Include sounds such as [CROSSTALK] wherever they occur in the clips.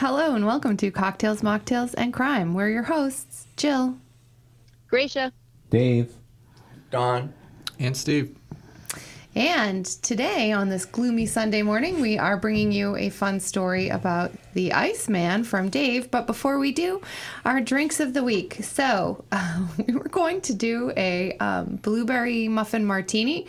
Hello and welcome to Cocktails, Mocktails, and Crime. We're your hosts, Jill. Gracia. Dave. Don. And Steve. And today, on this gloomy Sunday morning, we are bringing you a fun story about the Iceman from Dave. But before we do, our drinks of the week. So, uh, [LAUGHS] we were going to do a um, blueberry muffin martini,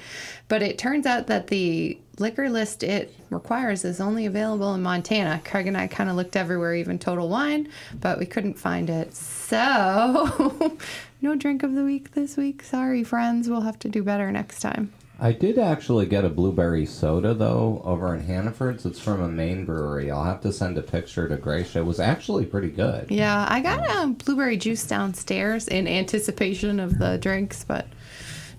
but it turns out that the liquor list it requires is only available in Montana. Craig and I kind of looked everywhere, even Total Wine, but we couldn't find it. So, [LAUGHS] no drink of the week this week. Sorry, friends. We'll have to do better next time. I did actually get a blueberry soda though over in Hannaford's. It's from a Maine brewery. I'll have to send a picture to Gracia. It was actually pretty good. Yeah, I got a blueberry juice downstairs in anticipation of the drinks, but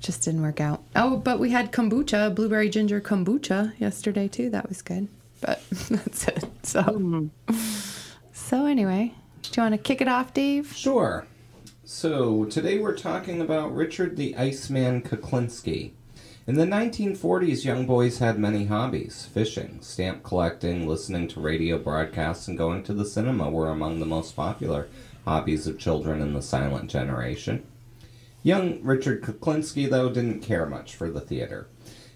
just didn't work out. Oh, but we had kombucha, blueberry ginger kombucha yesterday too. That was good. But [LAUGHS] that's it. So, hmm. so anyway, do you want to kick it off, Dave? Sure. So today we're talking about Richard the Iceman Kuklinski. In the 1940s, young boys had many hobbies. Fishing, stamp collecting, listening to radio broadcasts, and going to the cinema were among the most popular hobbies of children in the silent generation. Young hmm. Richard Kuklinski, though, didn't care much for the theater.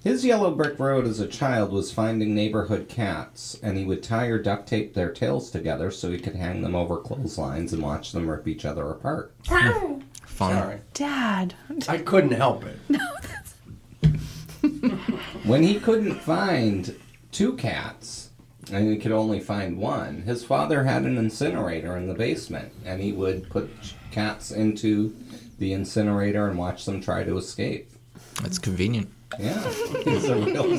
His yellow brick road as a child was finding neighborhood cats, and he would tie or duct tape their tails together so he could hang them over clotheslines and watch them rip each other apart. [LAUGHS] Fun. Sorry. Dad. I couldn't help it. [LAUGHS] When he couldn't find two cats, and he could only find one, his father had an incinerator in the basement, and he would put cats into the incinerator and watch them try to escape. That's convenient. Yeah, real.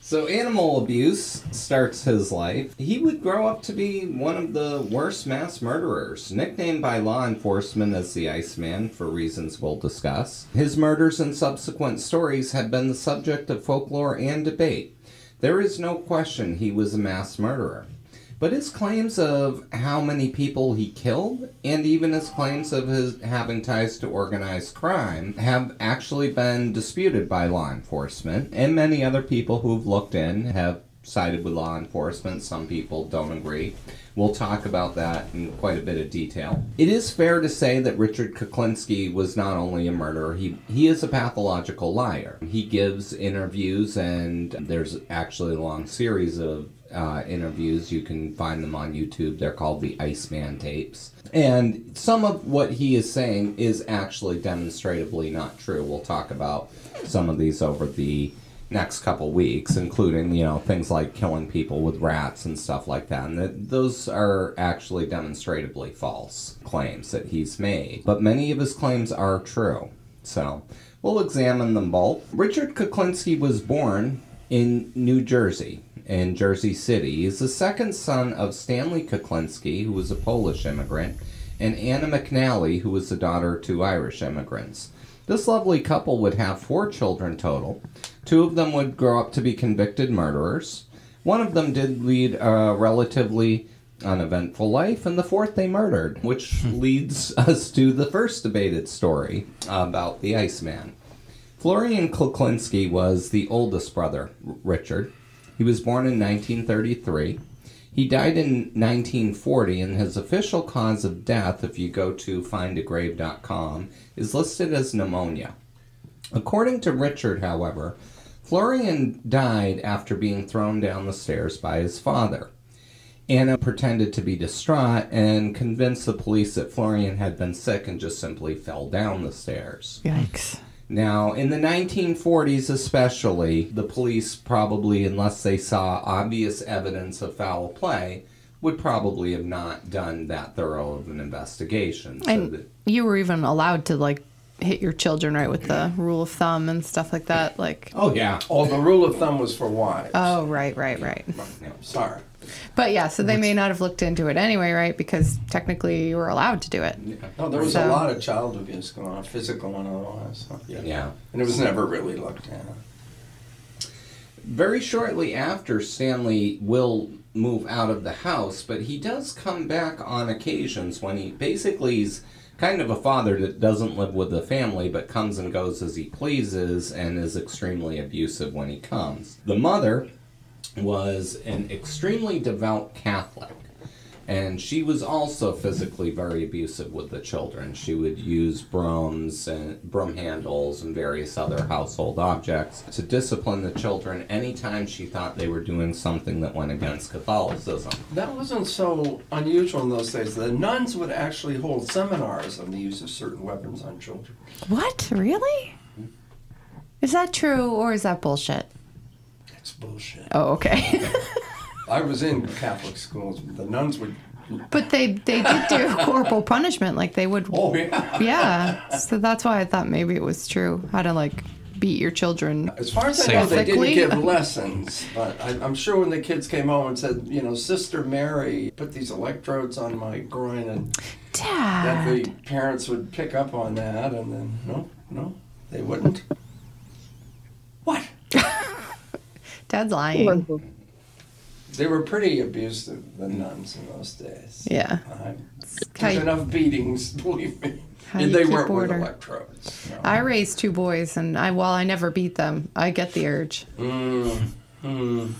So animal abuse starts his life. He would grow up to be one of the worst mass murderers, nicknamed by law enforcement as the Iceman for reasons we'll discuss. His murders and subsequent stories have been the subject of folklore and debate. There is no question he was a mass murderer. But his claims of how many people he killed, and even his claims of his having ties to organized crime, have actually been disputed by law enforcement. And many other people who've looked in have sided with law enforcement. Some people don't agree. We'll talk about that in quite a bit of detail. It is fair to say that Richard Kuklinski was not only a murderer, he, he is a pathological liar. He gives interviews, and there's actually a long series of uh, interviews. You can find them on YouTube. They're called the Iceman tapes. And some of what he is saying is actually demonstrably not true. We'll talk about some of these over the next couple weeks, including, you know, things like killing people with rats and stuff like that. And that those are actually demonstrably false claims that he's made. But many of his claims are true. So we'll examine them both. Richard Kuklinski was born in New Jersey in Jersey City. He's the second son of Stanley Kuklinski, who was a Polish immigrant, and Anna McNally, who was the daughter of two Irish immigrants. This lovely couple would have four children total. Two of them would grow up to be convicted murderers. One of them did lead a relatively uneventful life, and the fourth they murdered, which hmm. leads us to the first debated story about the Iceman. Florian Kuklinski was the oldest brother, Richard. He was born in 1933. He died in 1940, and his official cause of death, if you go to findagrave.com, is listed as pneumonia. According to Richard, however, Florian died after being thrown down the stairs by his father. Anna pretended to be distraught and convinced the police that Florian had been sick and just simply fell down the stairs. Yikes. Now, in the 1940s, especially, the police probably, unless they saw obvious evidence of foul play, would probably have not done that thorough of an investigation. So And that, you were even allowed to like hit your children right with the rule of thumb and stuff like that. Like, oh, yeah. Oh, the rule of thumb was for wives. oh, right, right, right. yeah. Sorry. But yeah, so they may not have looked into it anyway, right? Because technically you were allowed to do it. No, there was So- a lot of child abuse going on, physical and otherwise. So, yeah. Yeah. And it was never really looked at. Very shortly after, Stanley will move out of the house, but he does come back on occasions when he basically he's kind of a father that doesn't live with the family but comes and goes as he pleases and is extremely abusive when he comes. The mother was an extremely devout Catholic. And she was also physically very abusive with the children. She would use brooms and broom handles and various other household objects to discipline the children anytime she thought they were doing something that went against Catholicism. That wasn't so unusual in those days. The nuns would actually hold seminars on the use of certain weapons on children. What? Really? Is that true or is that bullshit? It's bullshit. Oh, okay. [LAUGHS] I was in Catholic schools. The nuns would. but they they did do [LAUGHS] corporal punishment, like they would. Oh yeah. Yeah. So that's why I thought maybe it was true how to like beat your children. As far as I know, they didn't give lessons, but I, I'm sure when the kids came home and said, you know, Sister Mary put these electrodes on my groin, and Dad. that the parents would pick up on that, and then no, no, they wouldn't. [LAUGHS] What? [LAUGHS] Dad's lying. They were pretty abusive, the nuns in those days. Yeah. I How took enough beatings, [LAUGHS] believe me. And they weren't order. with electrodes. no. I raised two boys, and I while I never beat them, I get the urge. Mm, mm.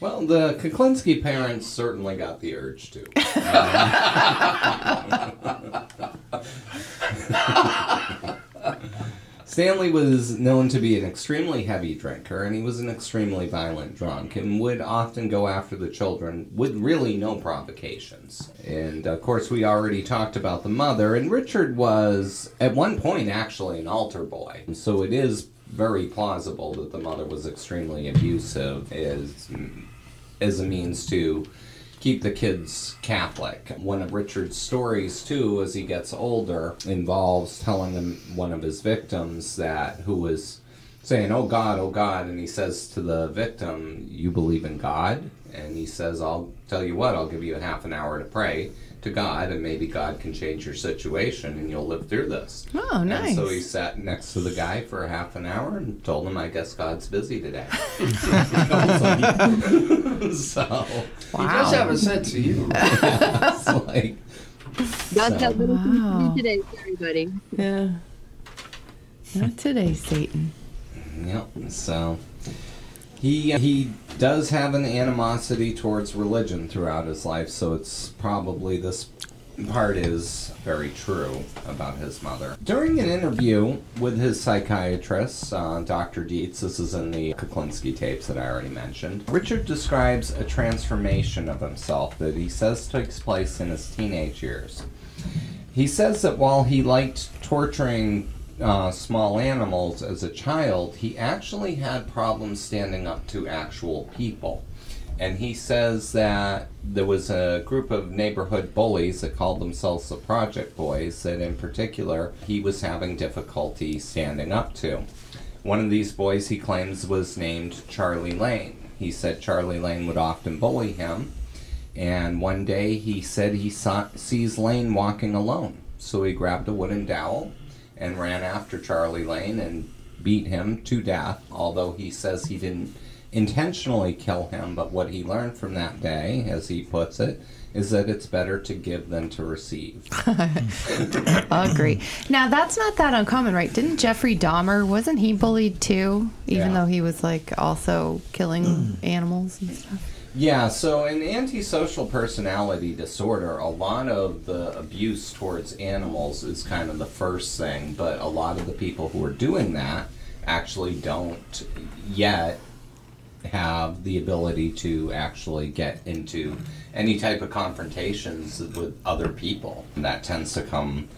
Well, the Kuklinski parents certainly got the urge to. [LAUGHS] [LAUGHS] Stanley was known to be an extremely heavy drinker, and he was an extremely violent drunk, and would often go after the children with really no provocations. And of course, we already talked about the mother, and Richard was, at one point, actually an altar boy. So it is very plausible that the mother was extremely abusive as, as a means to keep the kids Catholic. One of Richard's stories, too, as he gets older, involves telling him one of his victims that who was saying, "Oh God, oh God," and he says to the victim, "You believe in God?" And he says, "I'll tell you what. I'll give you a half an hour to pray." To God, and maybe God can change your situation, and you'll live through this. Oh, nice. And so he sat next to the guy for a half an hour and told him, "I guess God's busy today." [LAUGHS] [LAUGHS] so He does have a sense of humor. it's like Got So- that little Wow. today, everybody. Yeah. Not today, Satan. Yep. So he he does have an animosity towards religion throughout his life, so it's probably this part is very true about his mother. During an interview with his psychiatrist, uh, Dr. Dietz, this is in the Kuklinski tapes that I already mentioned, Richard describes a transformation of himself that he says takes place in his teenage years. He says that while he liked torturing uh, small animals as a child, he actually had problems standing up to actual people. And he says that there was a group of neighborhood bullies that called themselves the Project Boys that, in particular, he was having difficulty standing up to. One of these boys, he claims, was named Charlie Lane. He said Charlie Lane would often bully him, and one day he said he saw, sees Lane walking alone. So he grabbed a wooden dowel and ran after Charlie Lane and beat him to death, although he says he didn't intentionally kill him. But what he learned from that day, as he puts it, is that it's better to give than to receive. [LAUGHS] Agree. Now that's not that uncommon, right? Didn't Jeffrey Dahmer wasn't he bullied too, even Yeah. though he was like also killing [CLEARS THROAT] animals and stuff? Yeah, so in antisocial personality disorder, a lot of the abuse towards animals is kind of the first thing, but a lot of the people who are doing that actually don't yet have the ability to actually get into any type of confrontations with other people. And that tends to come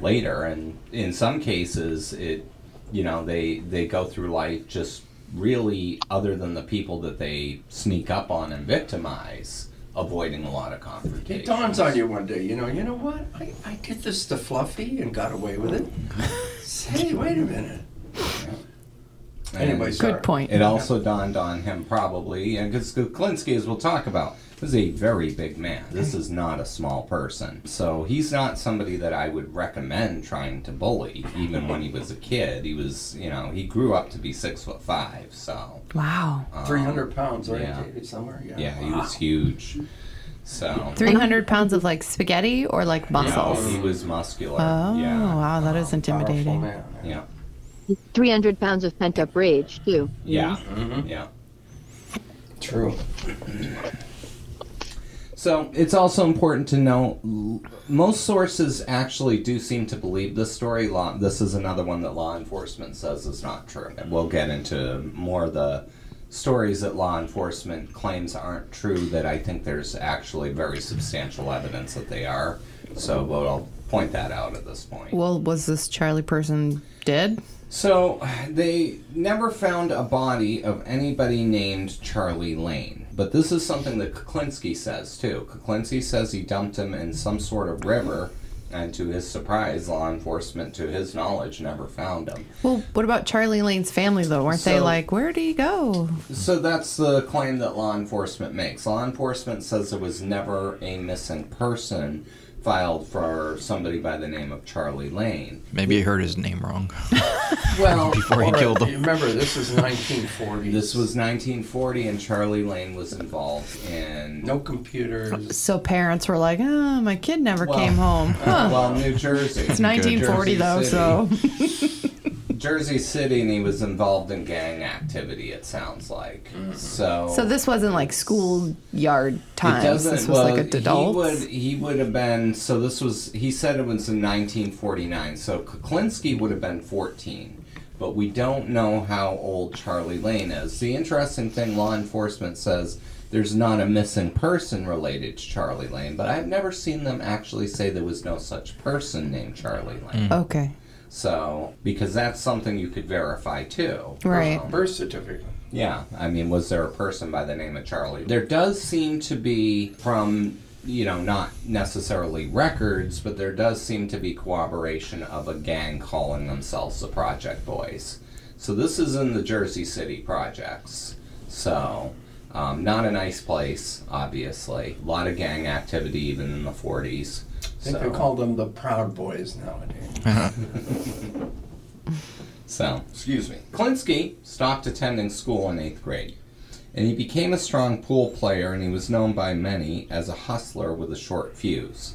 later and in some cases it you know they they go through life just really other than the people that they sneak up on and victimize avoiding a lot of confrontation It dawns on you one day, you know, you know what? I, I did this to Fluffy and got away with it. [LAUGHS] hey, wait a minute. Anyway, sorry. Good point. It also dawned on him probably, and because Kuklinski, as we'll talk about, is a very big man. This is not a small person. So he's not somebody that I would recommend trying to bully, even when he was a kid. He was, you know, he grew up to be six foot five, so. Wow. um, 300 pounds, right, yeah. David, somewhere? Yeah. Yeah, he was huge. So. Three hundred pounds of like spaghetti or like No, muscles. he was muscular. Oh yeah. wow, that is Powerful intimidating. man. Yeah. 300 pounds of pent up rage, too. Yeah. Mhm. Yeah. True. So it's also important to know most sources actually do seem to believe this story. Law, this is another one that law enforcement says is not true. And we'll get into more of the stories that law enforcement claims aren't true that I think there's actually very substantial evidence that they are. So I'll point that out at this point. Well, was this Charlie person dead? So they never found a body of anybody named Charlie Lane. But this is something that Kuklinski says too. Kuklinski says he dumped him in some sort of river, and to his surprise, law enforcement, to his knowledge, never found him. Well, what about Charlie Lane's family though? Weren't they like, where'd he go? So that's the claim that law enforcement makes. Law enforcement says there was never a missing person filed for somebody by the name of Charlie Lane. Maybe he heard his name wrong [LAUGHS] [LAUGHS] Well, before he killed you him. Remember, this is 1940. this was 1940, and Charlie Lane was involved in no computers. So parents were like, oh, my kid never Well, came home. Huh. well, New Jersey. it's 1940 though, so. [LAUGHS] Jersey City, and he was involved in gang activity. It sounds like mm-hmm. so. So this wasn't like schoolyard It times. This was well, like adults. He would. He would have been. So this was. He said it was in 1949. So Kuklinski would have been 14, but we don't know how old Charlie Lane is. The interesting thing, law enforcement says there's not a missing person related to Charlie Lane, but I've never seen them actually say there was no such person named Charlie Lane. Mm. Okay. So because that's something you could verify too. Right. Um, Birth certificate. yeah, I mean, was there a person by the name of Charlie? There does seem to be, from, you know, not necessarily records, but there does seem to be corroboration of a gang calling themselves the Project Boys. So this is in the Jersey City projects. So, um, not a nice place, obviously. A lot of gang activity even in the 40s. I think so, they call them the Proud Boys nowadays. Uh-huh. [LAUGHS] So, excuse me. Kuklinski stopped attending school in eighth grade, and he became a strong pool player, and he was known by many as a hustler with a short fuse.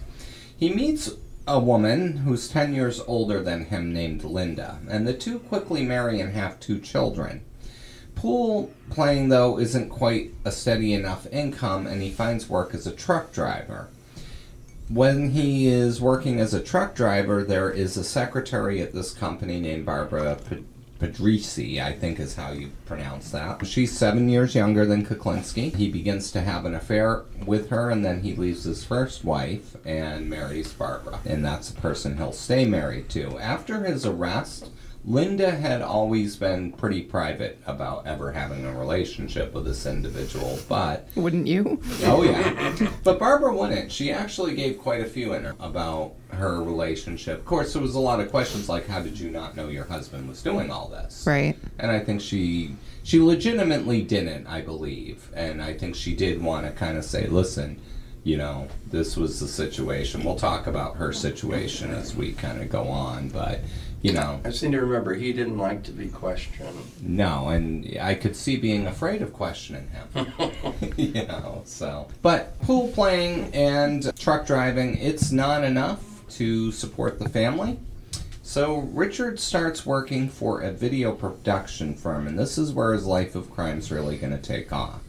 He meets a woman who's 10 years older than him named Linda, and the two quickly marry and have two children. Pool playing, though, isn't quite a steady enough income, and he finds work as a truck driver. When he is working as a truck driver, there is a secretary at this company named Barbara Padrisi, I think is how you pronounce that. She's seven years younger than Kuklinski. He begins to have an affair with her, and then he leaves his first wife and marries Barbara. And that's the person he'll stay married to. After his arrest, Linda had always been pretty private about ever having a relationship with this individual, but Wouldn't you? Oh yeah, but Barbara wouldn't. She actually gave quite a few in her about her relationship. Of course, there was a lot of questions like, "How did you not know your husband was doing all this?" Right. And I think she she legitimately didn't. I believe, and I think she did want to kind of say, "Listen." You know, this was the situation. We'll talk about her situation as we kind of go on, but you know, I seem to remember he didn't like to be questioned. no, and I could see being afraid of questioning him. [LAUGHS] [LAUGHS] you know, so. But pool playing and truck driving, it's not enough to support the family. So Richard starts working for a video production firm, and this is where his life of crime is really going to take off.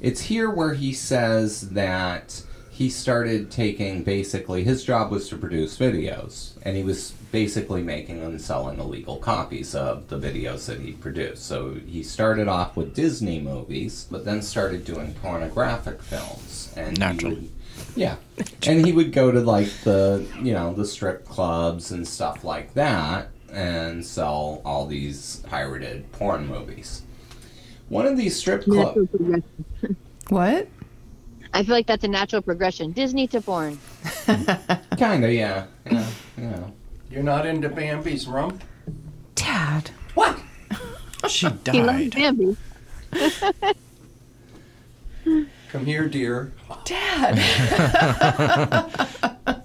It's here where he says that he started taking basically his job was to produce videos, and he was basically making and selling illegal copies of the videos that he produced. So he started off with Disney movies, but then started doing pornographic films. And he Naturally. would- yeah, and he would go to like the you know the strip clubs and stuff like that, and sell all these pirated porn movies. One of these strip clubs. [LAUGHS] What? I feel like that's a natural progression. Disney to porn. [LAUGHS] Kinda, yeah. Yeah, yeah. You're not into Bambi's rump? Dad. What? [LAUGHS] She died. He loves. Bambi. [LAUGHS] Come here, dear. Dad. [LAUGHS]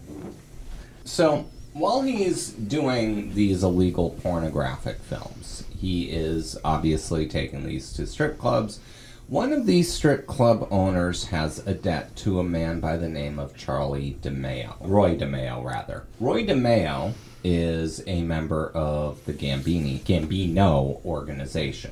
So, while he's doing these illegal pornographic films, he is obviously taking these to strip clubs. One of these strip club owners has a debt to a man by the name of Charlie DeMeo. Roy DeMeo, rather. Roy DeMeo is a member of the Gambini, Gambino organization.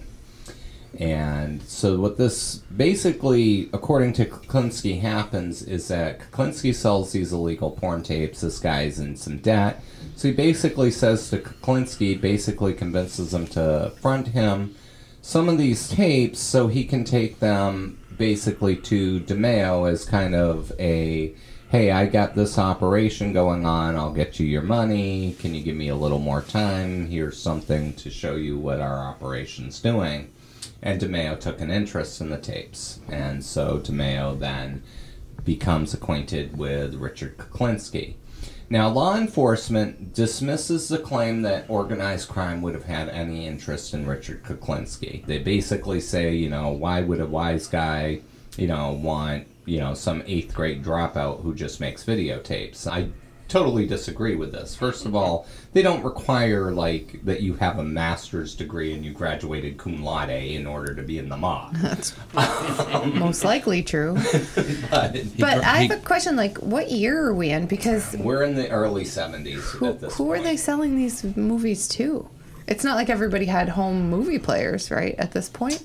And so, what this basically, according to Kuklinski, happens is that Kuklinski sells these illegal porn tapes. This guy's in some debt. So, he basically says to Kuklinski, basically convinces him to front him some of these tapes so he can take them basically to DeMeo as kind of a hey, I got this operation going on. I'll get you your money. Can you give me a little more time? Here's something to show you what our operation's doing. And DeMeo took an interest in the tapes. And so DeMeo then becomes acquainted with Richard Kuklinski. Now, law enforcement dismisses the claim that organized crime would have had any interest in Richard Kuklinski. They basically say, you know, why would a wise guy, you know, want you know, some eighth grade dropout who just makes videotapes. I totally disagree with this. First of all, they don't require like that you have a master's degree and you graduated cum laude in order to be in the mob. [LAUGHS] That's [LAUGHS] most likely true. [LAUGHS] but But I have a question like, what year are we in? Because we're in the early 70s who, at this who are they selling these movies to? It's not like everybody had home movie players, right, at this point?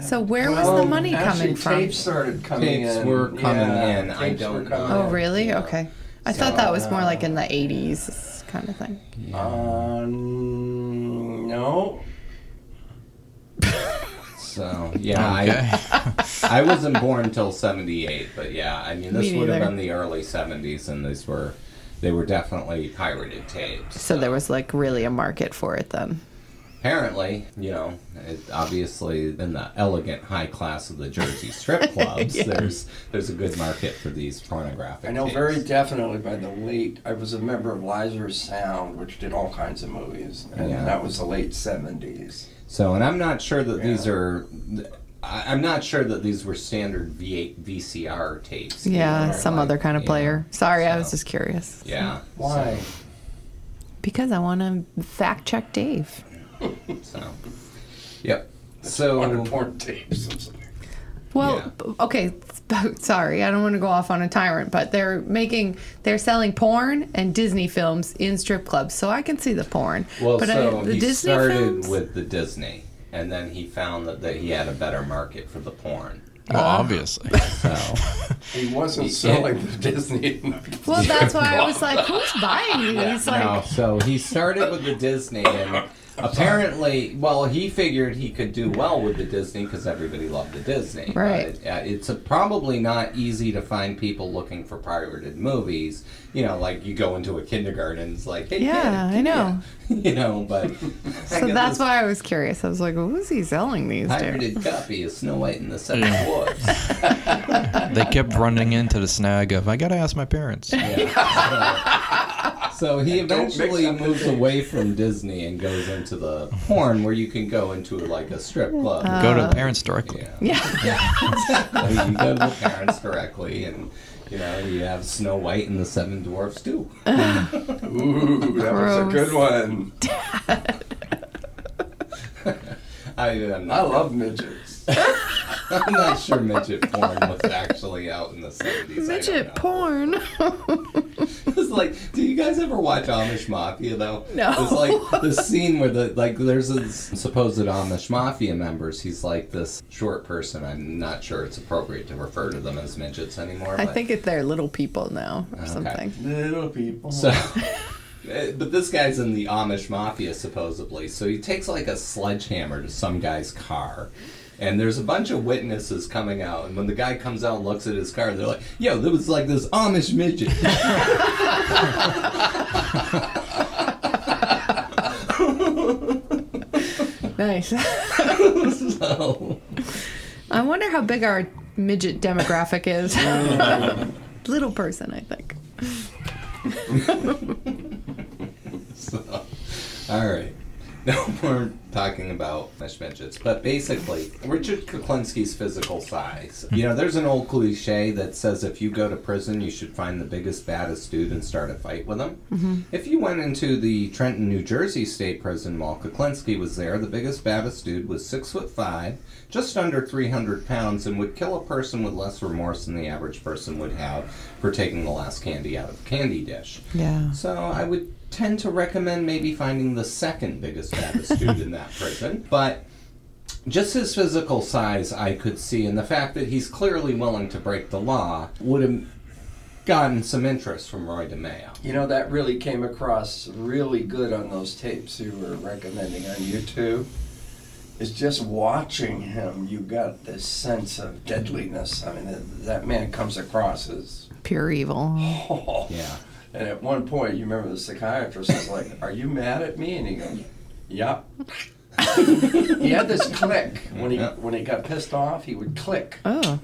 So where was the Well, money coming from? Tapes started coming Tapes in. were coming yeah, in, I tapes were don't coming know. Oh, in. really? Yeah. Okay. I thought that was more like in the 80s kind of thing. Um, no. So, yeah, Okay. I, [LAUGHS] I wasn't born until 78, but yeah, I mean, this Me would have neither. been the early 70s, and these were, they were definitely pirated tapes. So there was like really a market for it then. Apparently, you know, it, obviously in the elegant high class of the Jersey strip [LAUGHS] clubs, Yeah. there's there's a good market for these pornographic. I know tapes. very definitely by the late. I was a member of Lazarus Sound, which did all kinds of movies, and Yeah. that was the late seventies. So, and I'm not sure that these are. I- I'm not sure that these were standard V8 VCR tapes. Yeah, either, some like, other kind of yeah. player. Sorry, I was just curious. Yeah. Why? Because I want to fact check Dave. So. Yep. So. Under porn tapes. I'm sorry. Well, Yeah. b- okay, [LAUGHS] sorry, I don't want to go off on a tyrant, but they're making, they're selling porn and Disney films in strip clubs, so I can see the porn. Well, but so I, the he Disney started films, with the Disney, and then he found that, that he had a better market for the porn. Well, obviously. So. [LAUGHS] He wasn't Yeah. selling the Disney. [LAUGHS] well, that's why I was like, who's buying these? Like, no, so he started with the Disney, and apparently, well, he figured he could do well with the Disney because everybody loved the Disney. Right. But, uh, it's a, probably not easy to find people looking for pirated movies. You know, like you go into a kindergarten, and it's like, hey, Yeah, kid, I know. here. [LAUGHS] you know, but [LAUGHS] so that's why I was curious. I was like, who's he selling these to? Pirated [LAUGHS] copy of Snow White and the Seven Yeah. Dwarfs. they kept running into the snag of, I gotta ask my parents. Yeah. So, so he Don't eventually moves away from Disney and goes into the porn where you can go into like a strip club. Go to the uh, parents directly. yeah. Yeah. [LAUGHS] So you go to the parents directly and you know, you have Snow White and the Seven Dwarfs too. [LAUGHS] Ooh, that was a good one. [LAUGHS] I, am I love midgets. I'm not sure midget porn was actually out in the 70s. Midget porn. [LAUGHS] It's like, do you guys ever watch Amish Mafia though? No. It's like [LAUGHS] the scene where the like there's a supposed Amish Mafia members. He's like this short person. I'm not sure it's appropriate to refer to them as midgets anymore. I but- think it, they're little people now or Okay. something. Little people. So, [LAUGHS] eh, but this guy's in the Amish mafia supposedly. So he takes like a sledgehammer to some guy's car. And there's a bunch of witnesses coming out, and when the guy comes out and looks at his car, they're like, "Yo, there was like this Amish midget." [LAUGHS] Nice. [LAUGHS] so, I wonder how big our midget demographic is. [LAUGHS] Little person, I think. so, all right. [LAUGHS] No more talking about Amish midgets, but basically, Richard Kuklinski's physical size. You know, there's an old cliche that says if you go to prison, you should find the biggest, baddest dude and start a fight with him. Mm-hmm. If you went into the Trenton, New Jersey State Prison while Kuklinski was there, the biggest, baddest dude was six foot five, just under 300 pounds, and would kill a person with less remorse than the average person would have for taking the last candy out of a candy dish. Yeah. So I would tend to recommend maybe finding the second biggest baddest [LAUGHS] dude in that prison. But just his physical size, I could see, and the fact that he's clearly willing to break the law would have gotten some interest from Roy DeMeo. You know, that really came across really good on those tapes you were recommending on YouTube. Is just watching him, you got this sense of deadliness. I mean, that, that man comes across as, Pure evil. [LAUGHS] oh. Yeah. And at one point, you remember the psychiatrist was like, Are you mad at me? And he goes, Yup. he had this click. When he, Yeah. when he got pissed off, he would click. Oh,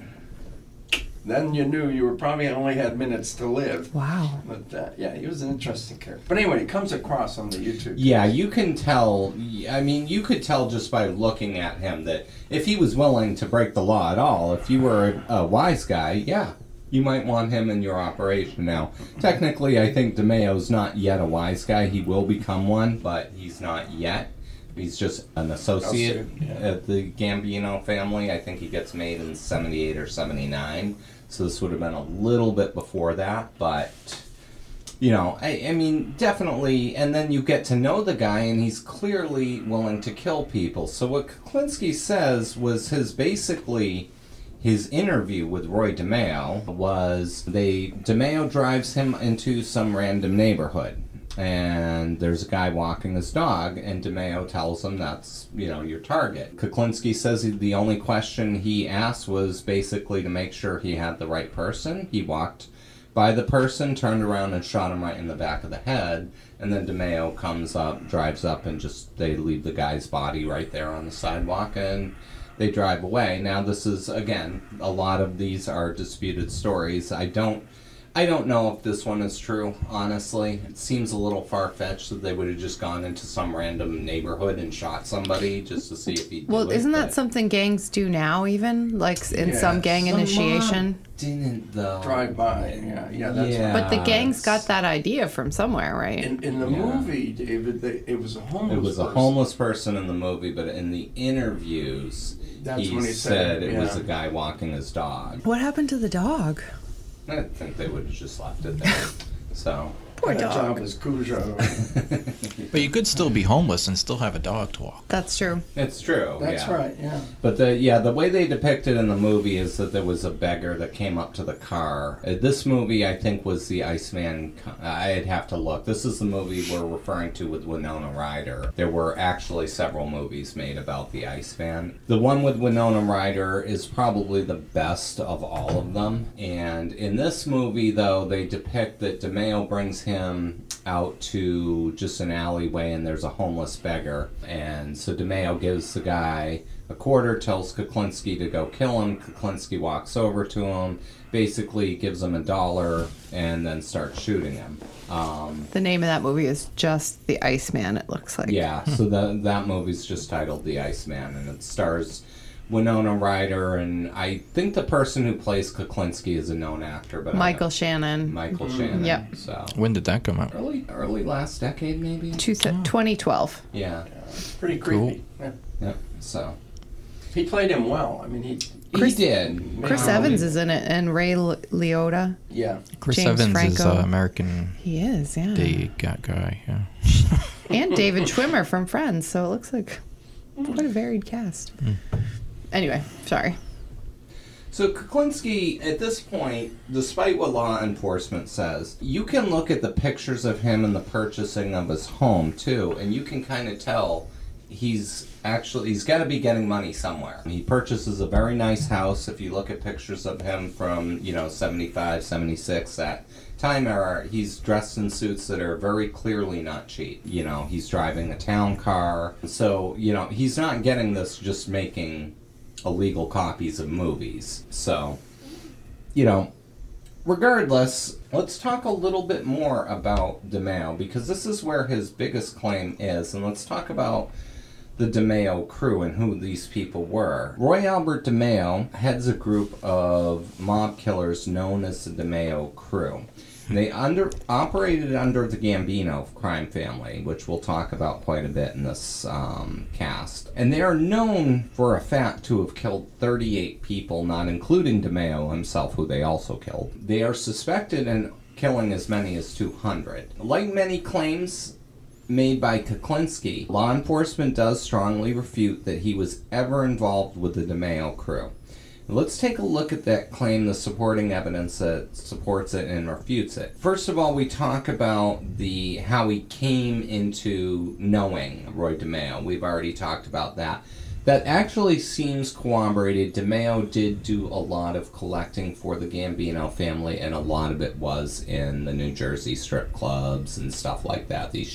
Then you knew you were probably only had minutes to live. wow. But uh, yeah, he was an interesting character. But anyway, it comes across on the YouTube. Yeah, you can tell. I mean, you could tell just by looking at him that if he was willing to break the law at all, if you were a, a wise guy, yeah, you might want him in your operation. Now, technically, I think DeMeo's not yet a wise guy. He will become one, but he's not yet. He's just an associate yeah. at the Gambino family. I think he gets made in 78 or 79. So this would have been a little bit before that, but you know, I, I mean, definitely. And then you get to know the guy, and he's clearly willing to kill people. So what Kuklinski says was his basically his interview with Roy DeMeo was they DeMeo drives him into some random neighborhood. And there's a guy walking his dog, and DeMeo tells him that's, you know, your target. Kuklinski says he, the only question he asked was basically to make sure he had the right person. He walked by the person, turned around and shot him right in the back of the head. And then DeMeo comes up, drives up, and just they leave the guy's body right there on the sidewalk and they drive away. Now this is again, a lot of these are disputed stories. I don't I don't know if this one is true, honestly. It seems a little far fetched that they would have just gone into some random neighborhood and shot somebody just to see if he Well, isn't that something gangs do now, even? Like in some Yeah, gang uh, initiation? didn't though Drive by. Yeah, yeah, that's Yeah. But the gangs got that idea from somewhere, right? In, in the Yeah. movie, David, they, it was a homeless It was a person. homeless person in the movie, but in the interviews, That's he, when he said, said, it was yeah. a guy walking his dog. what happened to the dog? I think they would have just left it there. so, Poor That dog. job as Cujo. But you could still be homeless and still have a dog to walk. That's true. it's true. That's yeah. right, yeah. But the yeah, the way they depict it in the movie is that there was a beggar that came up to the car. Uh, this movie, I think, was the Iceman. co- I'd have to look. This is the movie we're referring to with Winona Ryder. There were actually several movies made about the Iceman. The one with Winona Ryder is probably the best of all of them. And in this movie, though, they depict that DeMeo brings him out to just an alleyway and there's a homeless beggar. And so DeMeo gives the guy a quarter, tells Kuklinski to go kill him. Kuklinski walks over to him, basically gives him a dollar, and then starts shooting him. Um, The name of that movie is just The Iceman, it looks like. yeah, so that that movie's just titled The Iceman, and it stars Winona Ryder, and I think the person who plays Kuklinski is a known actor, but I Michael don't- Shannon. Michael Shannon. Yep. So When did that come out? early early last decade, maybe. Two, 2012. Yeah. Pretty creepy. Yeah. Yep. So He played him well. I mean, he, Chris- he did. Chris Um, Evans is in it, and Ray L- Liotta. yeah. Chris James Evans is Franco. uh, American He is, yeah. Day got guy. Yeah. and David Schwimmer from Friends. So it looks like quite a varied cast. Anyway, sorry. So Kuklinski, at this point, despite what law enforcement says, you can look at the pictures of him and the purchasing of his home too, and you can kind of tell he's actually he's got to be getting money somewhere. He purchases a very nice house. If you look at pictures of him from you know 75, 76, that time era, he's dressed in suits that are very clearly not cheap. You know, he's driving a town car, so you know he's not getting this just making illegal copies of movies. So, you know, regardless, let's talk a little bit more about DeMeo because this is where his biggest claim is, and let's talk about the DeMeo crew and who these people were. Roy Albert DeMeo heads a group of mob killers known as the DeMeo crew. They under operated under the Gambino crime family, which we'll talk about quite a bit in this um, cast. And they are known for a fact to have killed 38 people, not including DeMeo himself, who they also killed. They are suspected in killing as many as 200. Like many claims made by Kuklinski, law enforcement does strongly refute that he was ever involved with the DeMeo crew. Let's take a look at that claim, the supporting evidence that supports it and refutes it. First of all, we talk about the how he came into knowing Roy DeMeo. We've already talked about that. That actually seems corroborated. DeMeo did do a lot of collecting for the Gambino family, and a lot of it was in the New Jersey strip clubs and stuff like that. These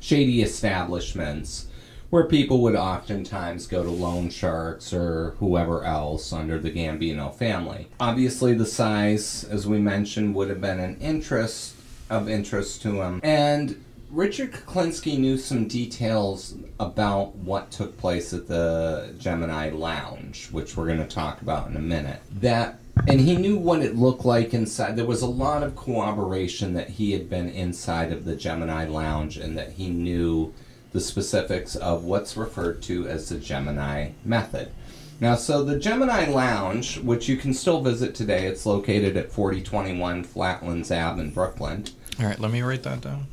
shady establishments where people would oftentimes go to loan sharks or whoever else under the Gambino family. Obviously, the size, as we mentioned, would have been an interest of interest to him. And Richard Kuklinski knew some details about what took place at the Gemini Lounge, which we're going to talk about in a minute. That and he knew what it looked like inside. There was a lot of corroboration that he had been inside of the Gemini Lounge and that he knew the specifics of what's referred to as the Gemini method. Now, so the Gemini Lounge, which you can still visit today, it's located at 4021 Flatlands Ave in Brooklyn. All right, let me write that down.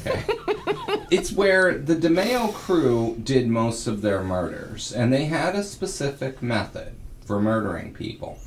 Okay. it's where the DeMeo crew did most of their murders, and they had a specific method for murdering people.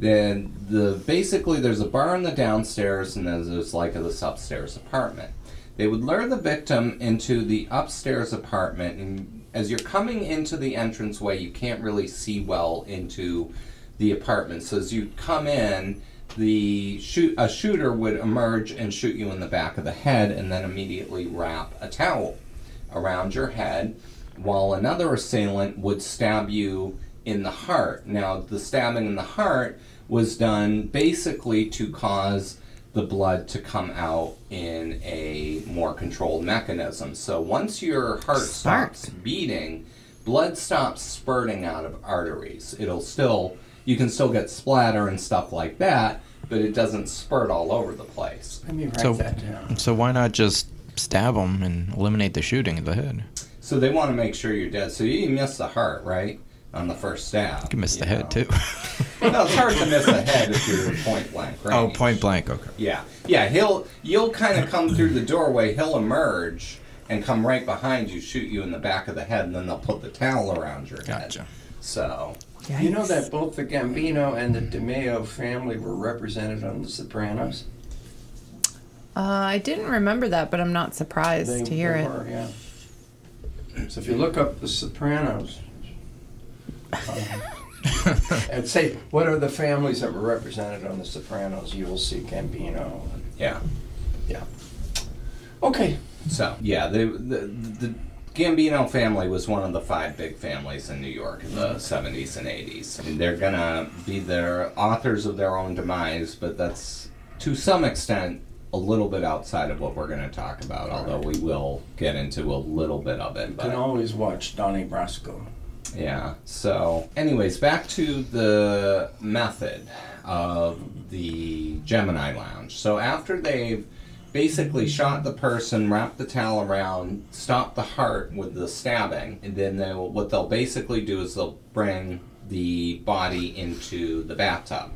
Then the basically there's a bar in the downstairs, and then there's like a, this upstairs apartment. They would lure the victim into the upstairs apartment, and as you're coming into the entranceway, you can't really see well into the apartment. So as you come in, the shoot a shooter would emerge and shoot you in the back of the head, and then immediately wrap a towel around your head, while another assailant would stab you in the heart. Now, the stabbing in the heart was done basically to cause the blood to come out in a more controlled mechanism. So once your heart Smart. stops beating, blood stops spurting out of arteries. It'll still you can still get splatter and stuff like that, but it doesn't spurt all over the place. Let me write So, that down. so why not just stab them and eliminate the shooting at the head? So they want to make sure you're dead. So you miss the heart, right? On the first stab. You can miss the you head too. [LAUGHS] no, it's hard to miss the head if you're point blank, right? oh, point blank. Okay. Yeah, yeah. He'll you'll kind of come through the doorway. He'll emerge and come right behind you, shoot you in the back of the head, and then they'll put the towel around your head. Gotcha. So You know that both the Gambino and the DeMeo family were represented on The Sopranos? Uh, I didn't remember that, but I'm not surprised They- to hear they it. were, yeah. So if you look up The Sopranos, [LAUGHS] and say, what are the families that were represented on The Sopranos, you will see Gambino. yeah, Yeah. Okay. so yeah. The, the the Gambino family was one of the five big families in New York in the mm-hmm. '70s and '80s. And they're gonna be their authors of their own demise, but that's to some extent a little bit outside of what we're going to talk about. Although we will get into a little bit of it. You But can always watch Donnie Brasco. Yeah. So, anyways, back to the method of the Gemini Lounge. So, after they've basically shot the person, wrapped the towel around, stopped the heart with the stabbing, and then they'll, what they'll basically do is they'll bring the body into the bathtub.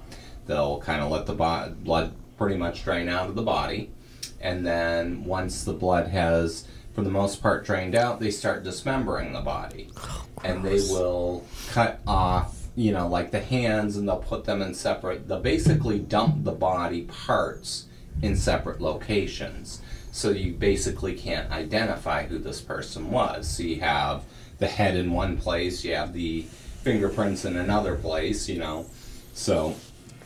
They'll kind of let the bo- blood pretty much drain out of the body. And then once the blood has, for the most part, drained out, they start dismembering the body. Oh, and they will cut off, you know, like the hands and they'll put them in separate, they'll basically dump the body parts in separate locations. So you basically can't identify who this person was. So you have the head in one place, you have the fingerprints in another place, you know. So,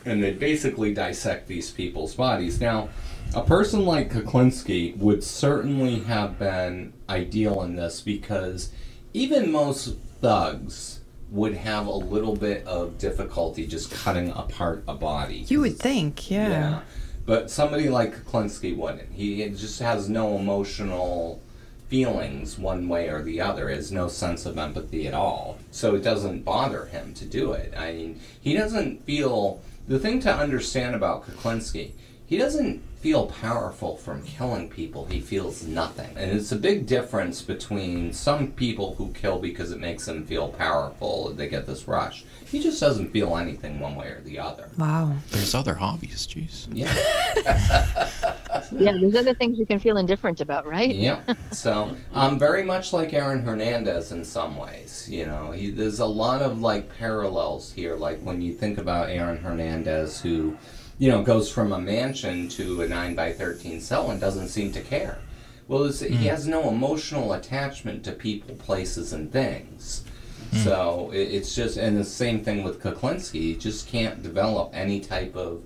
and they basically dissect these people's bodies. Now, a person like Kuklinski would certainly have been ideal in this because even most thugs would have a little bit of difficulty just cutting apart a body. You would think, yeah. yeah. But somebody like Kuklinski wouldn't. He just has no emotional feelings one way or the other. Has no sense of empathy at all. So it doesn't bother him to do it. I mean, he doesn't feel. The thing to understand about Kuklinski, he doesn't feel powerful from killing people. He feels nothing. And it's a big difference between some people who kill because it makes them feel powerful. They get this rush. He just doesn't feel anything one way or the other. Wow. There's other hobbies. Jeez. Yeah. [LAUGHS] Yeah, there's other things you can feel indifferent about, right? yeah. [LAUGHS] So, um, very much like Aaron Hernandez in some ways. You know, he, there's a lot of like parallels here. Like when you think about Aaron Hernandez, who, you know, goes from a mansion to a nine by thirteen cell and doesn't seem to care. Well, it's, he hmm. has no emotional attachment to people, places, and things. Hmm. So it, it's just, and the same thing with Kuklinski. He just can't develop any type of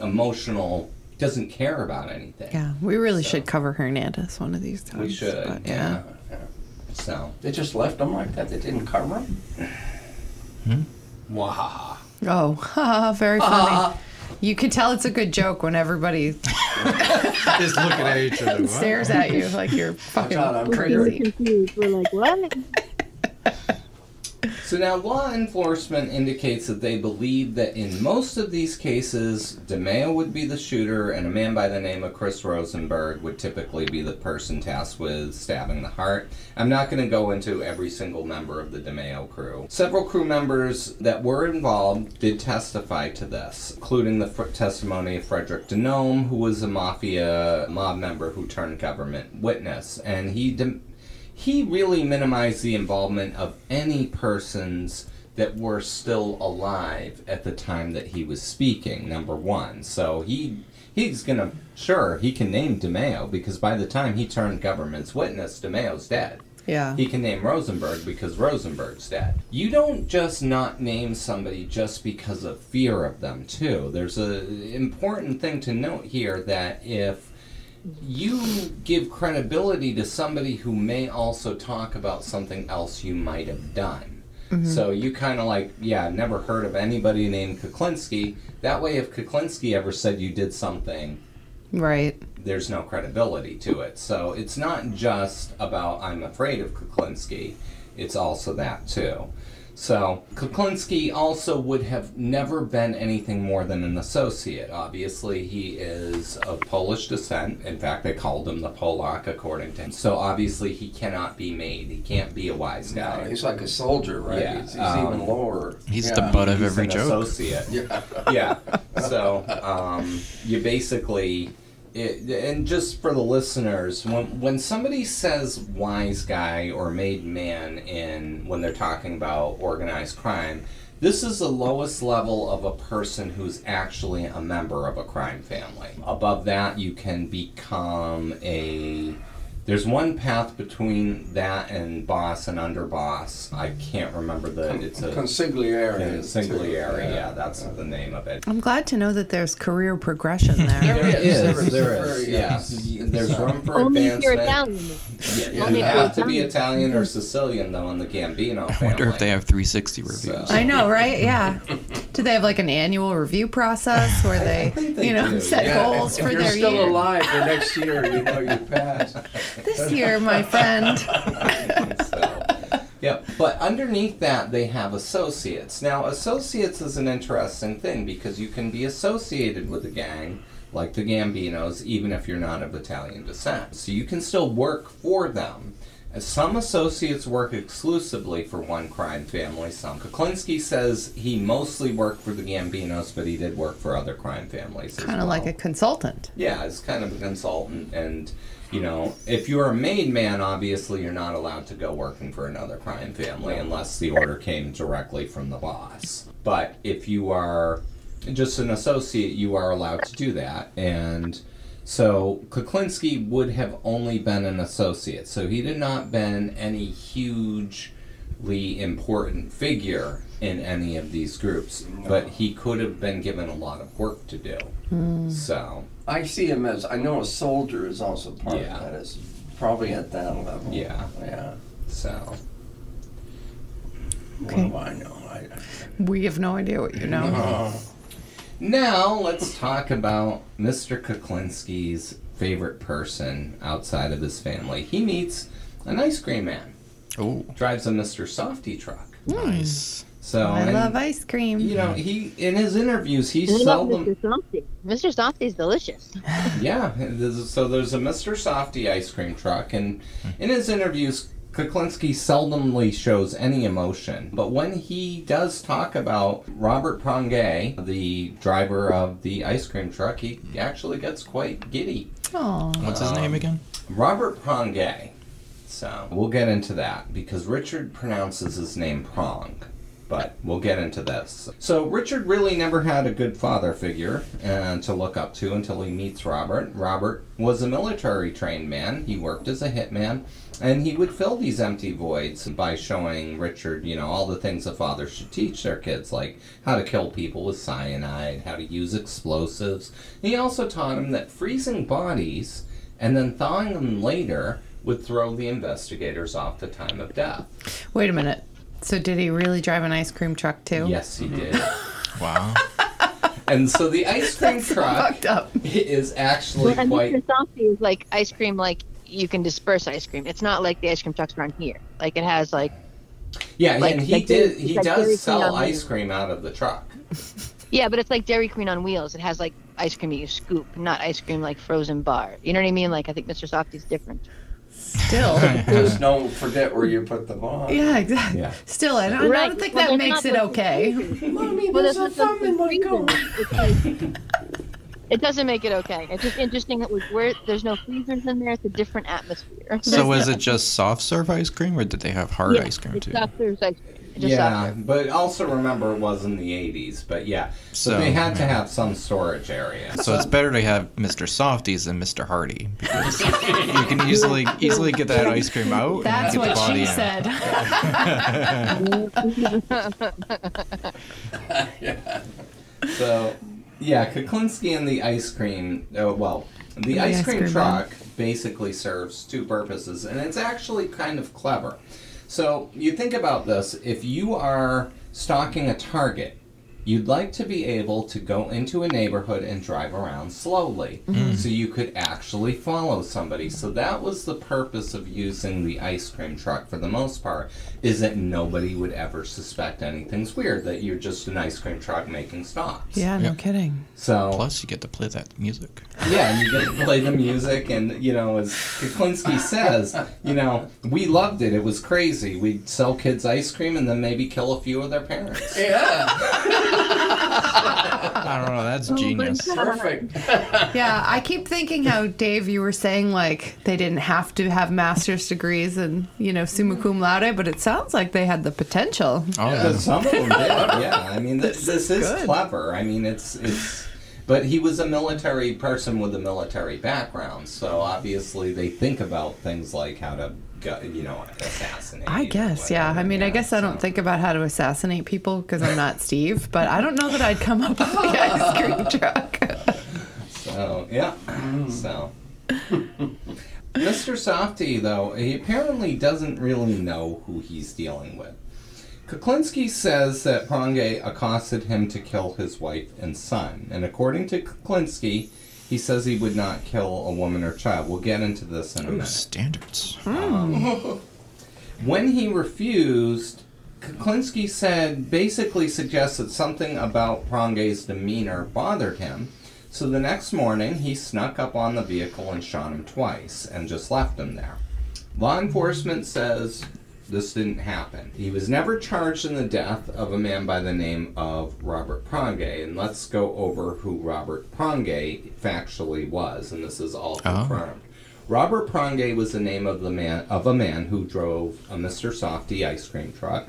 emotional. Doesn't care about anything. Yeah, we really So- should cover Hernandez one of these times. We should. but yeah. So. They just left him like that. They didn't cover him. Hmm? Wahaha. Oh, [LAUGHS] very funny. [LAUGHS] You can tell it's a good joke when everybody [LAUGHS] Just looking at each other. [LAUGHS] stares at you like you're [LAUGHS] fucking out, I'm We're crazy. confused. We're like, what? So now law enforcement indicates that they believe that in most of these cases, DeMeo would be the shooter and a man by the name of Chris Rosenberg would typically be the person tasked with stabbing the heart. I'm not going to go into every single member of the DeMeo crew. Several crew members that were involved did testify to this, including the testimony of Frederick DiNome, who was a mafia mob member who turned government witness. And he dem- he really minimized the involvement of any persons that were still alive at the time that he was speaking number one so he he's gonna sure he can name DeMeo because by the time he turned government's witness DeMeo's dead Yeah. he can name Rosenberg because Rosenberg's dead. You don't just not name somebody just because of fear of them, too. There's a important thing to note here that if you give credibility to somebody who may also talk about something else you might have done. Mm-hmm. So you kind of like, yeah, never heard of anybody named Kuklinski. That way, if Kuklinski ever said you did something, Right. there's no credibility to it. So it's not just about I'm afraid of Kuklinski, it's also that too. So Kuklinski also would have never been anything more than an associate. Obviously, he is of Polish descent. In fact, they called him the Polak, according to him. So obviously, he cannot be made. He can't be a wise No, guy. he's like a soldier, right? Yeah, He's, he's um, even lower. He's Yeah. the butt of He's every an joke. associate. [LAUGHS] Yeah. yeah. So um, you basically, it, and just for the listeners, when when somebody says wise guy or made man in when they're talking about organized crime, this is the lowest level of a person who's actually a member of a crime family. Above that, you can become a. There's one path between that and boss and underboss. I can't remember the. It's a Consigliere. yeah, too. Singularity, yeah, that's the name of it. I'm glad to know that there's career progression there. There is, is, there is, there there is, is. yeah. There's room for Only if you're advancement. Italian. Yeah, Only you if you're have to be Italian. Italian or Sicilian though in the Gambino family. I wonder if they have 360 reviews. So- I know, right? Yeah. Do they have like an annual review process where they, they you know, do, set yeah. goals if for you're still alive for next year, you know you passed. [LAUGHS] This year, my friend. [LAUGHS] so, yeah, but underneath that they have associates. Now, associates is an interesting thing because you can be associated with a gang like the Gambinos, even if you're not of Italian descent. So you can still work for them. Some associates work exclusively for one crime family. Some Kuklinski says he mostly worked for the Gambinos, but he did work for other crime families. Kind of well. like a consultant. Yeah, it's kind of a consultant, and you know, if you're a made man, obviously you're not allowed to go working for another crime family unless the order came directly from the boss. But if you are just an associate, you are allowed to do that, and so Kuklinski would have only been an associate, so he did not been any hugely important figure in any of these groups, but he could have been given a lot of work to do. Hmm. So. I see him as I know a soldier is also part Yeah. of that. Is probably at that level. Yeah. Yeah. So Okay. What do I know? I, We have no idea what you know. I, now let's talk about Mr. Kuklinski's favorite person outside of his family. He meets an ice cream man. Oh, Drives a Mr. Softy truck. Hmm. nice. So I and, love ice cream. You know, he in his interviews he I seldom Mr. Softy. Mr. Softy's delicious. [LAUGHS] Yeah, there's- so there's a Mr. Softy ice cream truck, and hmm. in his interviews, Kuklinski seldomly shows any emotion, but when he does talk about Robert Prongay, the driver of the ice cream truck, he hmm. actually gets quite giddy. Oh, What's his name again? Robert Prongay. So we'll get into that because Richard pronounces his name Prong. But we'll get into this. So Richard really never had a good father figure uh, to look up to until he meets Robert. Robert was a military trained man. He worked as a hitman, and he would fill these empty voids by showing Richard, you know, all the things a father should teach their kids, like how to kill people with cyanide, how to use explosives. He also taught him that freezing bodies and then thawing them later would throw the investigators off the time of death. wait a minute. So did he really drive an ice cream truck too? Yes, he mm-hmm. did. [LAUGHS] Wow. [LAUGHS] and so the ice cream So truck fucked up. is actually and quite. Mr. Softy is like ice cream, like you can disperse ice cream. It's not like the ice cream trucks around here. Like it has like Yeah, like- and he like did. He like does Queen sell on ice cream out of the truck. [LAUGHS] yeah, but it's like Dairy Queen on wheels. It has like ice cream that you scoop, not ice cream like frozen bar. You know what I mean? Like I think Mr. Softy's different. Still. [LAUGHS] [LAUGHS] Just don't forget where you put the ball. Yeah, exactly. Yeah. Still, I don't, I Right. don't think Well, that they're makes not it those okay. [LAUGHS] Mommy, Well, there's that's a what thumb in my freezing. goal. It's like- It doesn't make it okay. It's just interesting that with where there's no freezers in there, it's a different atmosphere. So was it just soft serve ice cream, or did they have hard Yeah, ice cream it's too? soft serve ice cream. It's Just yeah, soft but also remember it was in the 80s. But yeah, so, So, they had to have some storage area. So it's better to have Mr. Softies than Mr. Hardy because you can easily easily get that ice cream out. That's and get what the body she in. said. [LAUGHS] So, yeah, Kuklinski and the ice cream. Oh, well, the, The ice, ice cream, cream truck basically serves two purposes, and it's actually kind of clever. So, you think about this. If you are stalking a target, you'd like to be able to go into a neighborhood and drive around slowly mm-hmm. so you could actually follow somebody. So, that was the purpose of using the ice cream truck for the most part, is that nobody would ever suspect anything's weird, that you're just an ice cream truck making stops. Yeah, no Yeah. kidding. So Plus, you get to play that music. yeah, you get to play the music, and you know, as Kuklinski says, you know, we loved it. It was crazy. We'd sell kids ice cream and then maybe kill a few of their parents. Yeah, [LAUGHS] I don't know. That's oh genius. perfect. Yeah, I keep thinking how Dave, you were saying like they didn't have to have master's degrees and you know summa cum laude, but it sounds like they had the potential. Oh, But yeah. some of them did. [LAUGHS] Yeah, I mean, this, this is good. clever. I mean, it's it's. But he was a military person with a military background, so obviously they think about things like how to, go, you know, assassinate. I guess, yeah. I mean, I Yeah, guess I don't think about how to assassinate people because I'm not Steve, but I don't know that I'd come up with the ice cream [LAUGHS] truck. So yeah, so Mr. Softy though he apparently doesn't really know who he's dealing with. Kuklinski says that Pronge accosted him to kill his wife and son, and according to Kuklinski, he says he would not kill a woman or child. We'll get into this in a Ooh, minute. standards. Hmm. Um, when he refused, Kuklinski said basically suggested something about Pronge's demeanor bothered him. So the next morning, he snuck up on the vehicle and shot him twice and just left him there. Law enforcement says this didn't happen. He was never charged in the death of a man by the name of Robert Pronge. And let's go over who Robert Pronge factually was, and this is all Oh. confirmed. Robert Pronge was the name of the man of a man who drove a Mr. Softy ice cream truck.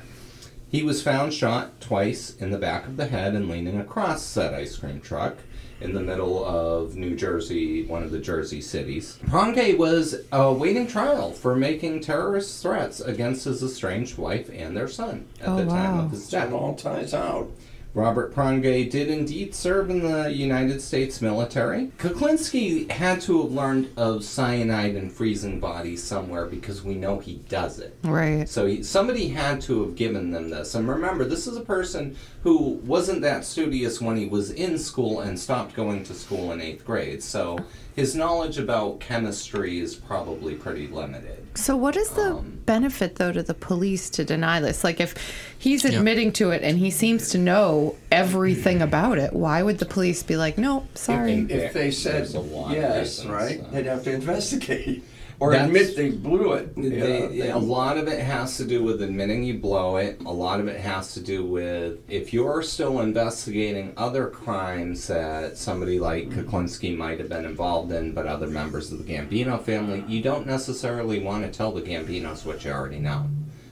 He was found shot twice in the back of the head and leaning across said ice cream truck in the middle of New Jersey, one of the Jersey cities. Pronge was awaiting trial for making terrorist threats against his estranged wife and their son at Oh, the time wow. of his So death. it all ties out. Robert Pronge did indeed serve in the United States military. Kuklinski had to have learned of cyanide and freezing bodies somewhere because we know he does it. Right. So he, somebody had to have given them this. And remember, this is a person who wasn't that studious when he was in school and stopped going to school in eighth grade. So his knowledge about chemistry is probably pretty limited. So, what is the Um, benefit, though, to the police to deny this? Like, if he's Yeah. admitting to it and he seems to know everything about it, why would the police be like, no, sorry? And- If they said There's a lot of yes, right, so. they'd have to investigate. Or That's- admit they blew it. They, they- a lot of it has to do with admitting you blow it. A lot of it has to do with if you're still investigating other crimes that somebody like Kuklinski might have been involved in, but other members of the Gambino family, you don't necessarily want to tell the Gambinos what you already know.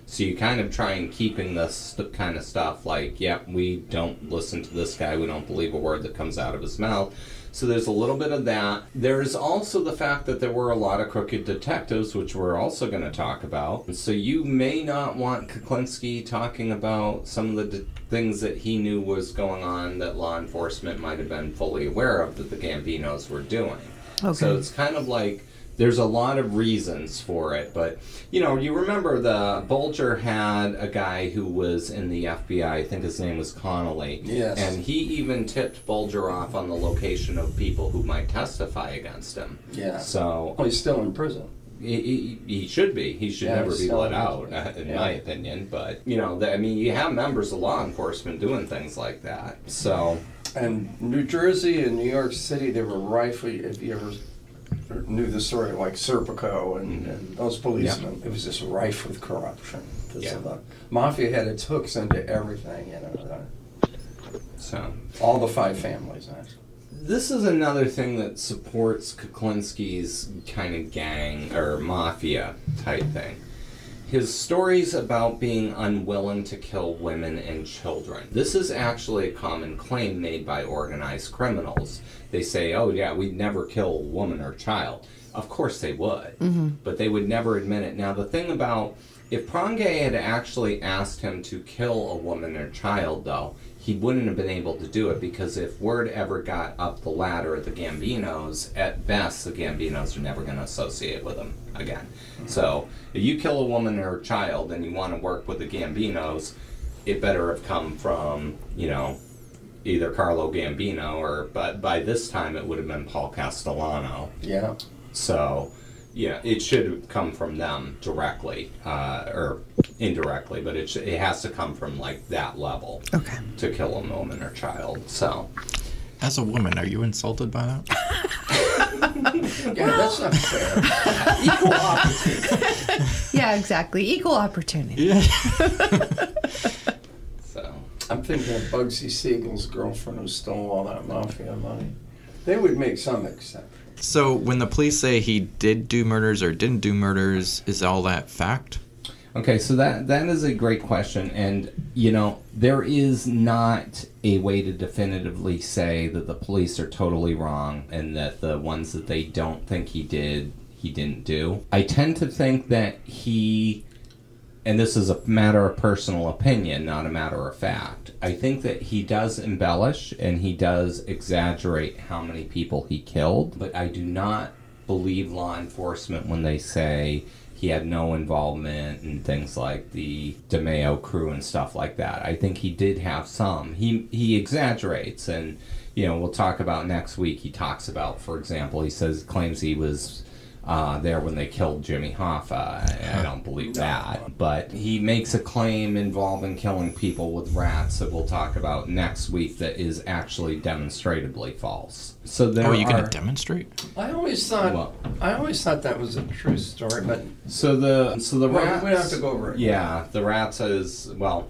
So you kind of try and keeping this kind of stuff like, yep, we don't listen to this guy. We don't believe a word that comes out of his mouth. So there's a little bit of that. There's also the fact that there were a lot of crooked detectives, which we're also going to talk about. So you may not want Kuklinski talking about some of the d- things that he knew was going on that law enforcement might have been fully aware of that the Gambinos were doing. Okay. So it's kind of like there's a lot of reasons for it, but you know, you remember the Bulger had a guy who was in the FBI. I think his name was Connolly. Yes. And he even tipped Bulger off on the location of people who might testify against him. Yeah. So Well, he's still in prison. he, he, he should be. He should Yeah, never be let out, [LAUGHS] in Yeah. my opinion. But you know, the, I mean, you have members of law enforcement doing things like that. So And New Jersey and New York City, they were rife. If you ever knew the story, like Serpico and, mm-hmm. and those policemen, it was just rife with corruption. Yeah. the mafia had its hooks into everything, you know. the- so. all the five families, actually. This is another thing that supports Kuklinski's kind of gang or mafia type thing. His stories about being unwilling to kill women and children. This is actually a common claim made by organized criminals. They say, oh, yeah, we'd never kill a woman or child. Of course they would, mm-hmm. but they would never admit it. Now, the thing about if Pronge had actually asked him to kill a woman or child, though, he wouldn't have been able to do it because if word ever got up the ladder at the Gambinos, at best, the Gambinos are never going to associate with him again. Mm-hmm. So, if you kill a woman or a child and you want to work with the Gambinos, it better have come from, you know, either Carlo Gambino or, but by this time it would have been Paul Castellano. Yeah. So, yeah, it should come from them directly, uh, or indirectly, but it, sh- it has to come from like that level Okay. to kill a woman or child. So, As a woman, are you insulted by that? [LAUGHS] Yeah, that's not fair. [LAUGHS] Equal opportunity. Yeah, exactly. Equal opportunity. Yeah. [LAUGHS] so I'm thinking of Bugsy Siegel's girlfriend who stole all that mafia money. They would make some exception. So when the police say he did do murders or didn't do murders, is all that fact? Okay, so that that is a great question, and you know there is not a way to definitively say that the police are totally wrong and that the ones that they don't think he did he didn't do. I tend to think that he, and this is a matter of personal opinion, not a matter of fact. I think that he does embellish and he does exaggerate how many people he killed, but I do not believe law enforcement when they say he had no involvement in things like the DeMeo crew and stuff like that. I think he did have some. He he exaggerates and you know, we'll talk about next week. He talks about, for example, he says claims he was uh, there when they killed Jimmy Hoffa. I, I don't believe that, but he makes a claim involving killing people with rats that we'll talk about next week that is actually demonstrably false. So there oh, you gonna demonstrate? I always thought Well- I always thought that was a true story, but So the so the Well, rats. we don't have to go over it. Yeah, the rats is well.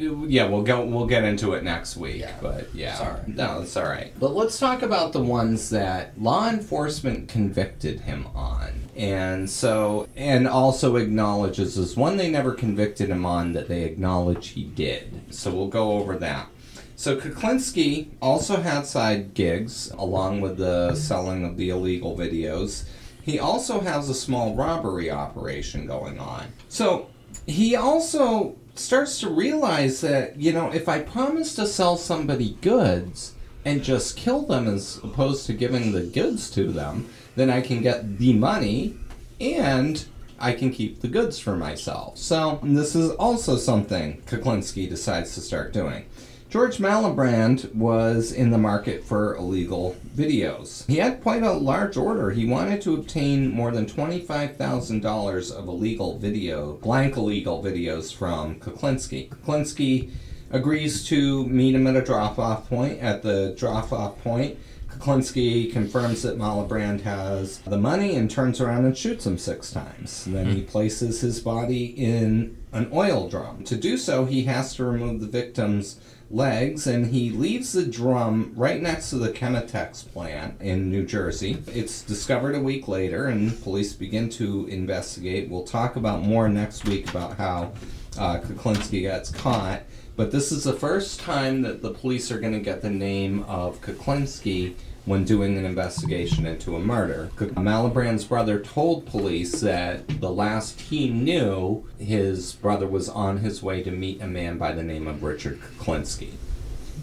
Yeah, we'll go. We'll get into it next week. Yeah. But yeah, Sorry. no, it's all right. But let's talk about the ones that law enforcement convicted him on, and so and also acknowledges this one they never convicted him on that they acknowledge he did. So we'll go over that. So Kuklinski also had side gigs along with the selling of the illegal videos. He also has a small robbery operation going on. So he also starts to realize that, you know, if I promise to sell somebody goods and just kill them as opposed to giving the goods to them, then I can get the money and I can keep the goods for myself. So this is also something Kuklinski decides to start doing. George Malliband was in the market for illegal videos. He had quite a large order. He wanted to obtain more than $25,000 of illegal video, blank illegal videos from Kuklinski. Kuklinski agrees to meet him at a drop-off point. At the drop-off point, Kuklinski confirms that Malliband has the money and turns around and shoots him six times. Then he mm-hmm. places his body in an oil drum. To do so, he has to remove the victim's legs and he leaves the drum right next to the Chemetex plant in New Jersey. It's discovered a week later and police begin to investigate. We'll talk about more next week about how uh, Kuklinski gets caught. But this is the first time that the police are going to get the name of Kuklinski when doing an investigation into a murder. Malliband's brother told police that the last he knew, his brother was on his way to meet a man by the name of Richard Kuklinski.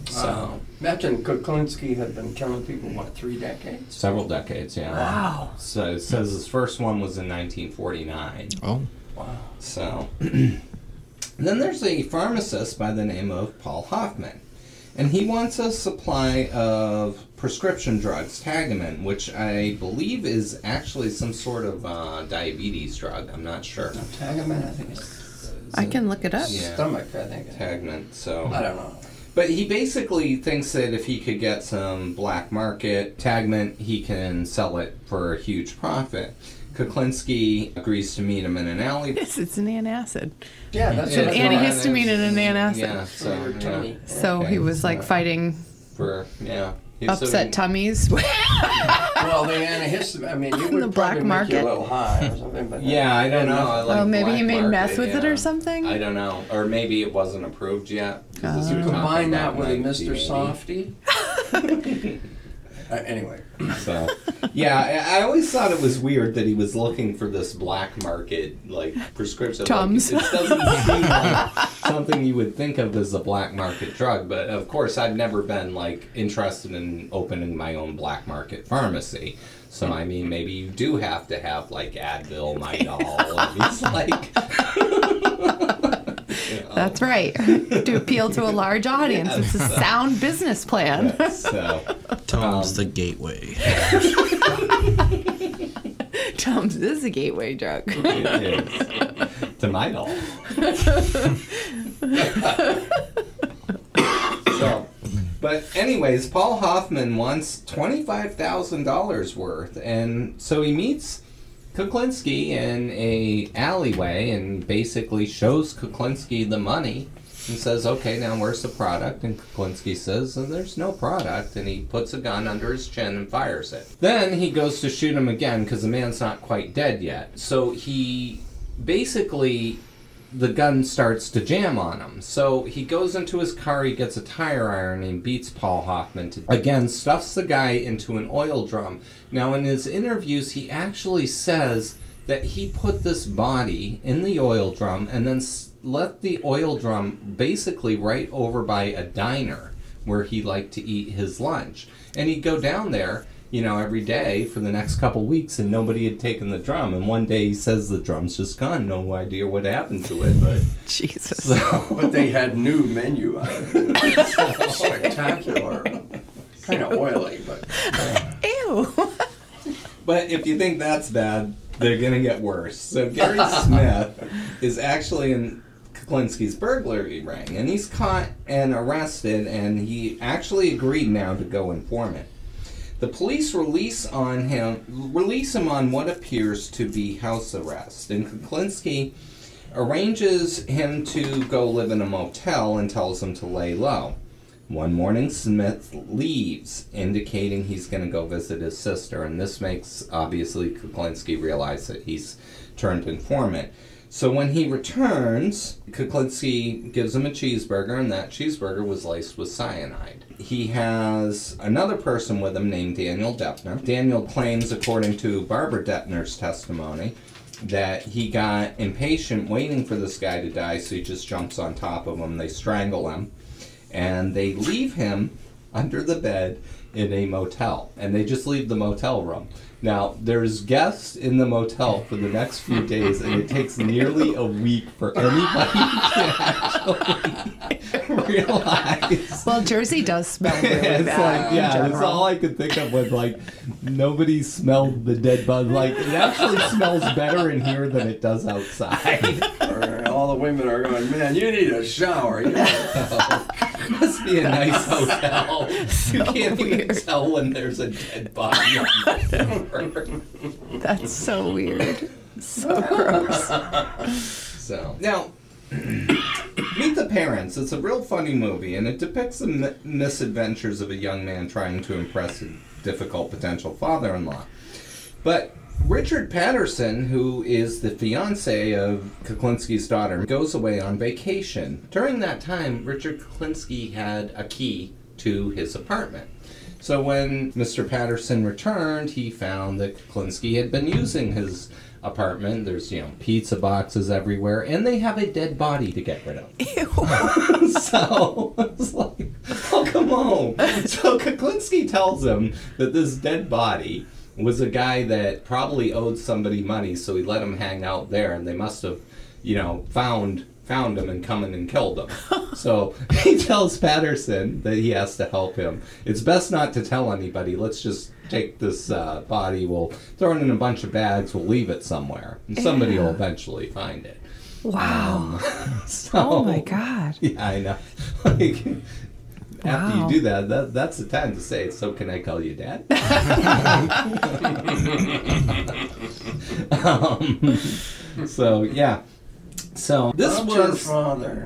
So, Uh, imagine Kuklinski had been killing people, what, three decades? several decades, yeah. Wow. So it says his first one was in 1949. Oh, Wow. So [CLEARS THROAT] then there's a pharmacist by the name of Paul Hoffman. And he wants a supply of prescription drugs, Tagamet, which I believe is actually some sort of uh, diabetes drug. I'm not sure. Now, Tagamet, I think it's I can look it up. Yeah. stomach, I think. Tagamet. So I don't know. But he basically thinks that if he could get some black market Tagamet, he can sell it for a huge profit. Kuklinski agrees to meet him in an alley. Yes, it's an antacid. Yeah, that's an I it's thought. antihistamine and an antacid. Yeah, so yeah, tummy. So he was like fighting for yeah. He- so upset he- tummies. [LAUGHS] Well, the antihistamine, I mean, you would The black probably make you market? a little high or something, but. Yeah, I don't know. I like oh, maybe he black made market, meth with it yeah. or something. I don't know, or maybe it wasn't approved yet. 'cause this Oh. was You talking combine that about with a Mr. Softy. [LAUGHS] [LAUGHS] Uh, anyway, So, yeah, I I always thought it was weird that he was looking for this black market like prescription. Like, Tums. it doesn't seem like something you would think of as a black market drug, but of course, I've never been like interested in opening my own black market pharmacy. So, I mean, maybe you do have to have like Advil, [LAUGHS] Midol, and it's like. [LAUGHS] you know. That's right. [LAUGHS] to appeal to a large audience. It's a sound business plan. So, [LAUGHS] Tom's Um, the gateway. [LAUGHS] Tums is a gateway drug. it is. to Midol. so, but anyways, Paul Hoffman wants twenty-five thousand dollars worth, and so he meets Kuklinski in a alleyway and basically shows Kuklinski the money and says, "Okay, now where's the product?" And Kuklinski says, "Uh, "There's no product," and he puts a gun under his chin and fires it. Then he goes to shoot him again because the man's not quite dead yet. So he basically the gun starts to jam on him. So he goes into his car, he gets a tire iron, and beats Paul Hoffman to again stuffs the guy into an oil drum. Now in his interviews, he actually says that he put this body in the oil drum and then left the oil drum basically right over by a diner where he liked to eat his lunch. And he'd go down there, you know, every day for the next couple weeks, and nobody had taken the drum. And one day he says the drum's just gone. No idea what happened to it, but [LAUGHS] Jesus. so but they had new menu items. [LAUGHS] Spectacular. Kind of oily, but. [LAUGHS] Ew. But if you think that's bad, they're gonna get worse. So Gary Smith is actually in Kuklinski's burglary ring, and he's caught and arrested, and he actually agreed now to go informant. The police release on him release him on what appears to be house arrest, and Kuklinski arranges him to go live in a motel and tells him to lay low. One morning, Smith leaves, indicating he's going to go visit his sister, and this makes obviously Kuklinski realize that he's turned informant. So when he returns, Kuklinski gives him a cheeseburger, and that cheeseburger was laced with cyanide. He has another person with him named Daniel Deppner. Daniel claims, according to Barbara Deppner's testimony, that he got impatient waiting for this guy to die, so he just jumps on top of him. They strangle him and they leave him under the bed in a motel and they just leave the motel room now there's guests in the motel for the next few days and it takes nearly a week for anybody to actually [LAUGHS] realize Well, Jersey does smell really [LAUGHS] it's bad. like in yeah, that's all I could think of was like nobody smelled the dead bug. Like it actually smells better in here than it does outside. [LAUGHS] Or all the women are going, man, you need a shower. You know? [LAUGHS] Must be a nice hotel. [LAUGHS] [LAUGHS] you can't even tell when there's a dead body on the floor. That's so weird. So gross. So now, [CLEARS THROAT] Meet the Parents. It's a real funny movie, and it depicts the mi- misadventures of a young man trying to impress a difficult potential father-in-law. But Richard Patterson, who is the fiance of Kuklinski's daughter, goes away on vacation. During that time, Richard Kuklinski had a key to his apartment. So when Mr. Patterson returned, he found that Kuklinski had been using his apartment. There's, you know, pizza boxes everywhere, and they have a dead body to get rid of. [LAUGHS] so it's like, oh, come on. So Kuklinski tells him that this dead body was a guy that probably owed somebody money, so he let him hang out there, and they must have, you know, found found him and come in and killed him. [LAUGHS] so [LAUGHS] he tells Patterson that he has to help him. It's best not to tell anybody. Let's just take this uh, body, we'll throw it in a bunch of bags, we'll leave it somewhere, and somebody will eventually find it. Wow. Um, [LAUGHS] so, oh my god. Yeah, I know. like, after Wow. you do that, that, that's the time to say, so can I call you dad? [LAUGHS] um, so, yeah. So, this Not your was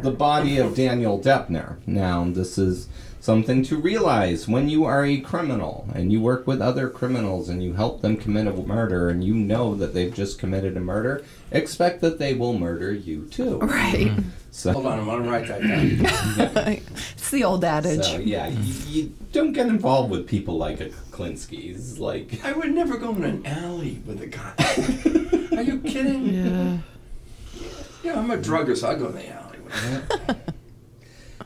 the body of Daniel Deppner. Now, this is something to realize when you are a criminal and you work with other criminals and you help them commit a murder and you know that they've just committed a murder, expect that they will murder you too. [LAUGHS] Right. Mm-hmm. So, Hold on, I want to write that down. [LAUGHS] it's the old adage. So yeah, you, you don't get involved with people like a Klinsky. It's like I would never go in an alley with a guy. [LAUGHS] Are you kidding? yeah. Yeah, I'm a druggist. I'll go in the alley with him.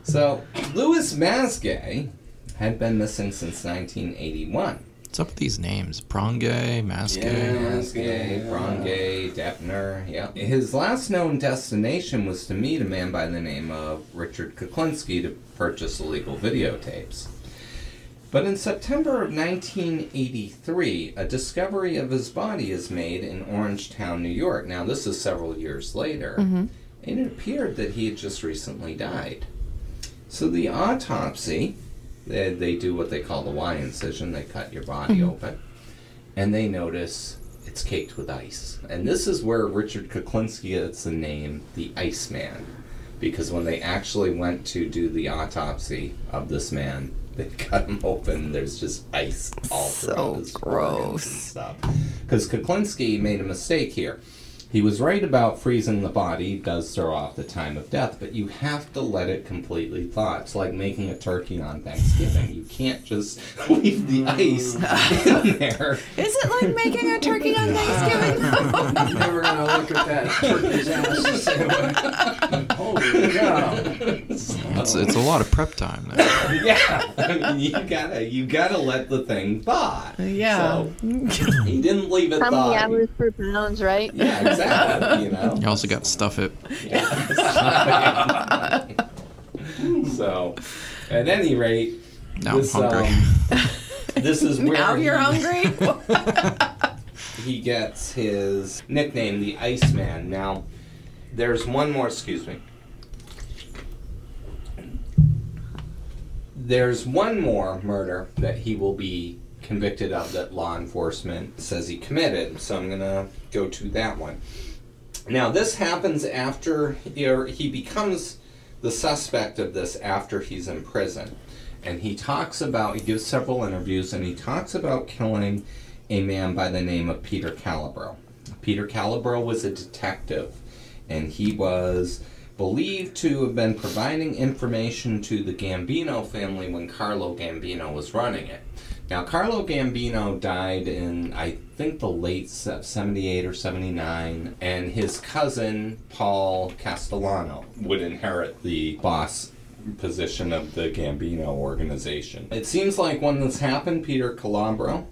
So. Louis Masgay had been missing since 1981. What's up with these names? Pronge, Maske. Yeah. Masgay, Brongay, Deppner. Yeah. His last known destination was to meet a man by the name of Richard Kuklinski to purchase illegal videotapes. But in September of 1983, a discovery of his body is made in Orangetown, New York. Now, this is several years later, mm-hmm. and it appeared that he had just recently died. So the autopsy, they, they do what they call the Y incision. They cut your body mm-hmm. open, and they notice it's caked with ice. And this is where Richard Kuklinski gets the name the Iceman, because when they actually went to do the autopsy of this man, [LAUGHS] they cut him open. There's just ice all So throughout his gross. stuff. Because Kuklinski made a mistake here. He was right about freezing the body. Does throw off the time of death, but you have to let it completely thaw. It's like making a turkey on Thanksgiving. You can't just [LAUGHS] leave the ice mm. in there. Is it like making a turkey on [LAUGHS] Thanksgiving? I'm never going to look at that turkey's ass the same way. Holy cow. It's, it's a lot of prep time there. [LAUGHS] yeah, I mean, you gotta you gotta let the thing thaw. Yeah. So, he didn't leave it How many thaw. hours per pounds, right? Yeah, exactly. [LAUGHS] You know. You also got stuff it. [LAUGHS] so, at any rate, Now this, I'm hungry. um, [LAUGHS] this is where now you're he, hungry? he gets his nickname, the Iceman. Now, there's one more. Excuse me. There's one more murder that he will be convicted of that law enforcement says he committed. So I'm gonna go to that one. Now, this happens after he becomes the suspect of this after he's in prison. And he talks about, he gives several interviews, and he talks about killing a man by the name of Peter Calabro. Peter Calabro was a detective, and he was believed to have been providing information to the Gambino family when Carlo Gambino was running it. Now, Carlo Gambino died in, I think, the late 78 or 79, and his cousin, Paul Castellano, would inherit the boss position of the Gambino organization. It seems like when this happened, Peter Calabro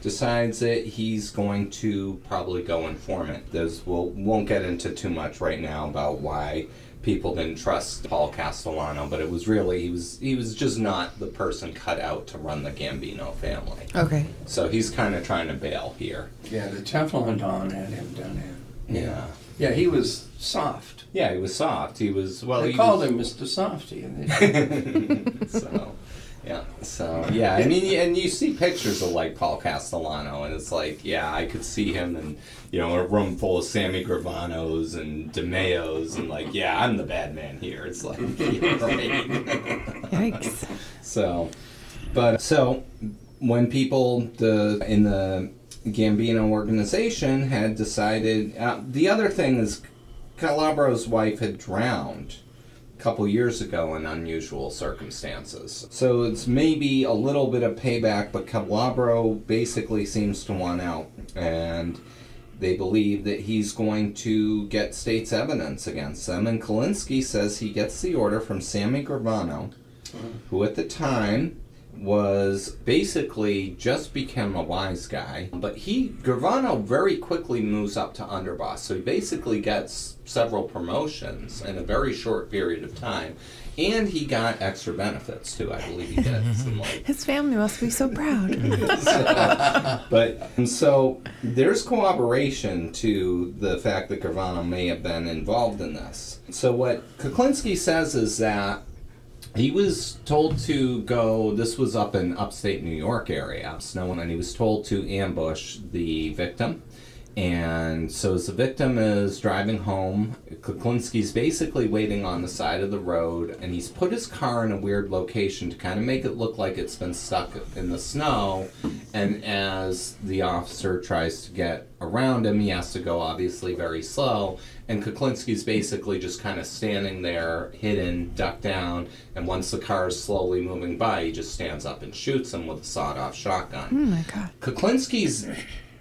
decides that he's going to probably go informant. There's, we'll, won't get into too much right now about why people didn't trust Paul Castellano, but it was really he was he was just not the person cut out to run the Gambino family. okay. So he's kind of trying to bail here. Yeah, the Teflon Don had him done in. Yeah. Yeah, he was soft. Yeah, he was soft. He was well. they he called was, him Mr. Softy. and [LAUGHS] so yeah so yeah i mean and you see pictures of like paul castellano and it's like yeah i could see him in you know a room full of sammy gravanos and demeos and like yeah i'm the bad man here it's like yeah, right. [LAUGHS] Yikes. so but so when people the in the gambino organization had decided uh, the other thing is calabro's wife had drowned couple years ago in unusual circumstances. So it's maybe a little bit of payback, but Calabro basically seems to want out, and they believe that he's going to get state's evidence against them. And Kuklinski says he gets the order from Sammy Gravano, who at the time was basically just became a wise guy, but he Gravano very quickly moves up to underboss. So he basically gets several promotions in a very short period of time. And he got extra benefits too. I believe he did some like [LAUGHS] His family must be so proud. [LAUGHS] but and so there's corroboration to the fact that Gravano may have been involved in this. So what Kuklinski says is that he was told to go. This was up in upstate New York area, snow, and he was told to ambush the victim. And so, as the victim is driving home, Kuklinski's basically waiting on the side of the road, and he's put his car in a weird location to kind of make it look like it's been stuck in the snow. And as the officer tries to get around him, he has to go obviously very slow. And Kuklinski's basically just kind of standing there, hidden, ducked down. And once the car is slowly moving by, he just stands up and shoots him with a sawed-off shotgun. Oh my god. Kuklinski's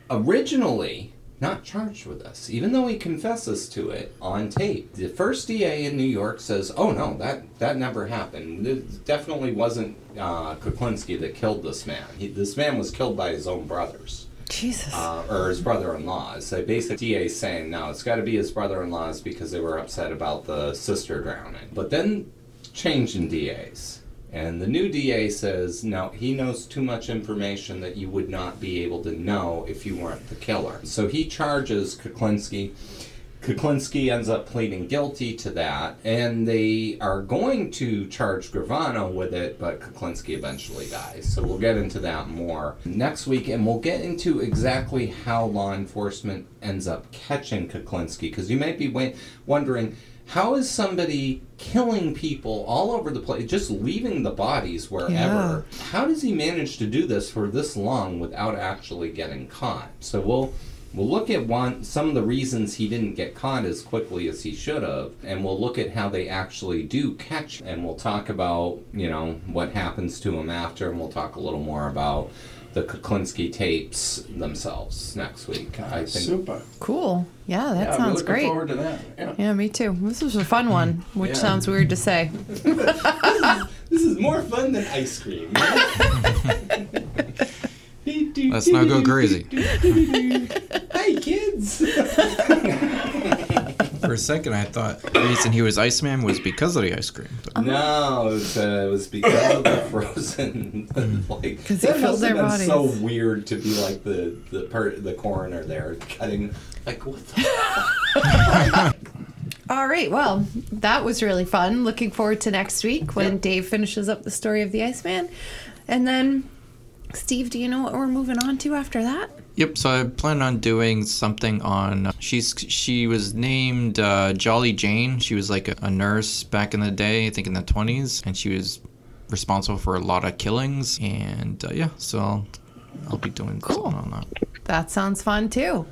originally not charged with this, even though he confesses to it on tape. The first DA in New York says, "Oh no, that that never happened. It definitely wasn't uh, Kuklinski that killed this man. He, this man was killed by his own brothers." Jesus. uh, or his brother-in-law. So basically, DA saying no, it's got to be his brother-in-law's because they were upset about the sister drowning. But then change in DAs, and the new DA says no, he knows too much information that you would not be able to know if you weren't the killer. So he charges Kuklinski. Kuklinski ends up pleading guilty to that, and they are going to charge Gravano with it, but Kuklinski eventually dies. So we'll get into that more next week, and we'll get into exactly how law enforcement ends up catching Kuklinski, because you might be wa- wondering. How is somebody killing people all over the place, just leaving the bodies wherever? Yeah. How does he manage to do this for this long without actually getting caught? So we'll We'll look at one some of the reasons he didn't get caught as quickly as he should have, and we'll look at how they actually do catch. And we'll talk about you know what happens to him after, and we'll talk a little more about the Kuklinski tapes themselves next week. I think. Super. cool. Yeah, that yeah, we're sounds looking great. forward to that. Yeah. Yeah, me too. This was a fun one, mm. which Yeah. sounds weird to say. [LAUGHS] This is more fun than ice cream. [LAUGHS] [LAUGHS] Let's not go crazy. Hey kids. For a second, I thought the reason he was Iceman was because of the ice cream. But No, it was, uh, it was because of the [LAUGHS] frozen. like 'Cause they that filled must their have been so weird to be like the the per, the coroner there cutting. Like what the? [LAUGHS] All right. Well, that was really fun. Looking forward to next week when Yep. Dave finishes up the story of the Iceman. And then, Steve, do you know what we're moving on to after that? Yep. So I plan on doing something on. She's she was named uh, Jolly Jane. She was like a, a nurse back in the day, I think in the twenties, and she was responsible for a lot of killings. And uh, yeah, so I'll, I'll be doing something on that. That sounds fun too.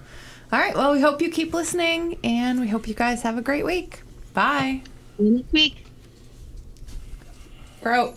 All right. Well, we hope you keep listening and we hope you guys have a great week. Bye. Next week. We're out.